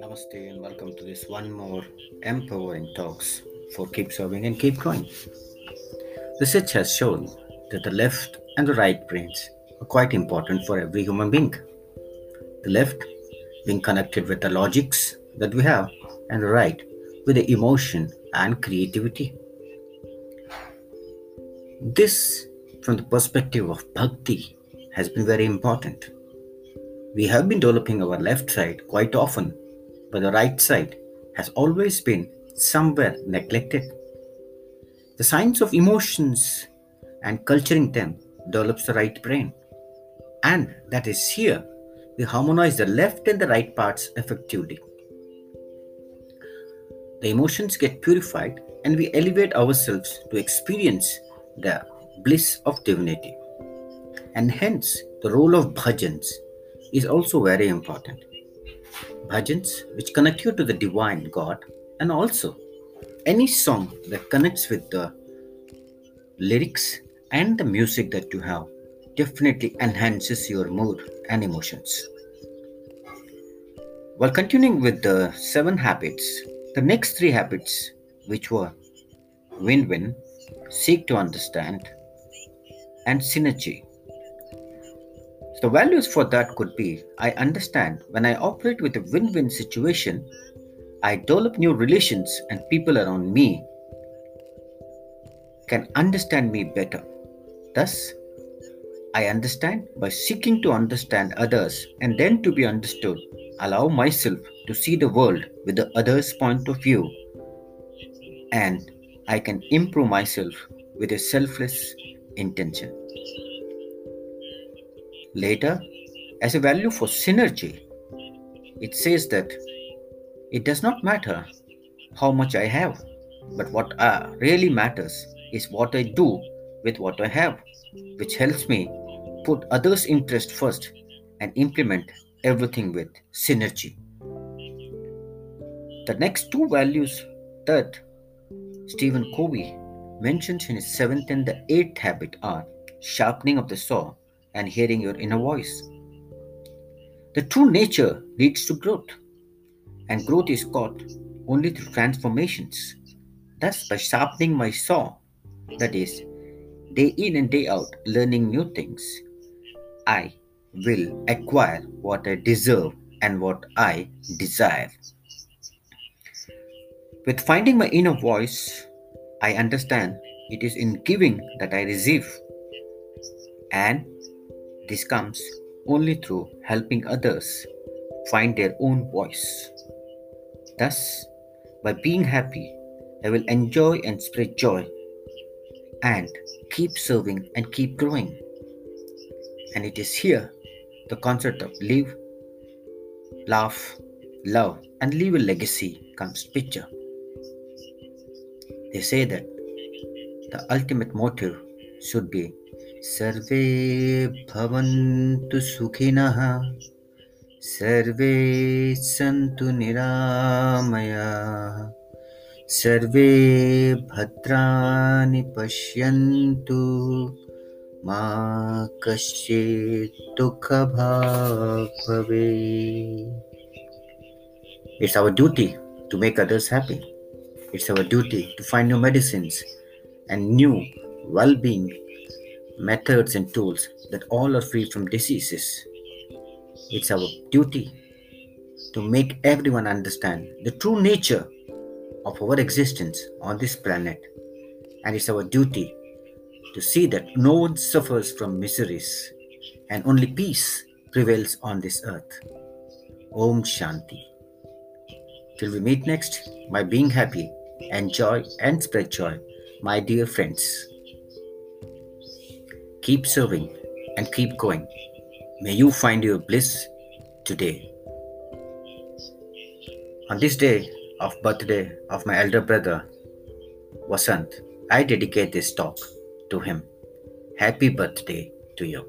Namaste and welcome to this one more empowering talks for keep serving and keep growing. Research has shown that the left and the right brains are quite important for every human being. The left being connected with the logics that we have, and the right with the emotion and creativity. This, from the perspective of bhakti, has been very important. We have been developing our left side quite often, but the right side has always been somewhere neglected. The science of emotions and culturing them develops the right brain. And that is here we harmonize the left and the right parts effectively. The emotions get purified and we elevate ourselves to experience the bliss of divinity. And hence, the role of bhajans is also very important. Bhajans, which connect you to the divine God, and also any song that connects with the lyrics and the music that you have definitely enhances your mood and emotions. While continuing with the seven habits, the next three habits, which were win win, seek to understand, and synergy. The values for that could be I understand when I operate with a win win situation, I develop new relations and people around me can understand me better. Thus, I understand by seeking to understand others and then to be understood, allow myself to see the world with the other's point of view, and I can improve myself with a selfless intention. Later, as a value for synergy, it says that it does not matter how much I have, but what uh, really matters is what I do with what I have, which helps me put others' interest first and implement everything with synergy. The next two values that Stephen Covey mentions in his seventh and the eighth habit are sharpening of the saw and hearing your inner voice. The true nature leads to growth, and growth is caught only through transformations. Thus, by sharpening my saw, that is, day in and day out, learning new things, I will acquire what I deserve and what I desire. With finding my inner voice, I understand it is in giving that I receive. And this comes only through helping others find their own voice. Thus, by being happy, I will enjoy and spread joy and keep serving and keep growing. And it is here the concept of live, laugh, love, and leave a legacy comes picture. They say that the ultimate motive should be सर्वे भवन्तु सुखिनः, सर्वे सन्तु निरामयाः, सर्वे भद्राणि पश्यन्तु। मा कश्चित् दुःखभाग् भवेत् it's our duty to make others happy it's our duty to find new medicines and new well being methods and tools that all are free from diseases. It's our duty to make everyone understand the true nature of our existence on this planet. And it's our duty to see that no one suffers from miseries and only peace prevails on this earth. Om Shanti. Till we meet next, by being happy, enjoy and spread joy, my dear friends. Keep serving and keep going. May you find your bliss today. On this day of birthday of my elder brother, Vasant, I dedicate this talk to him. Happy birthday to you.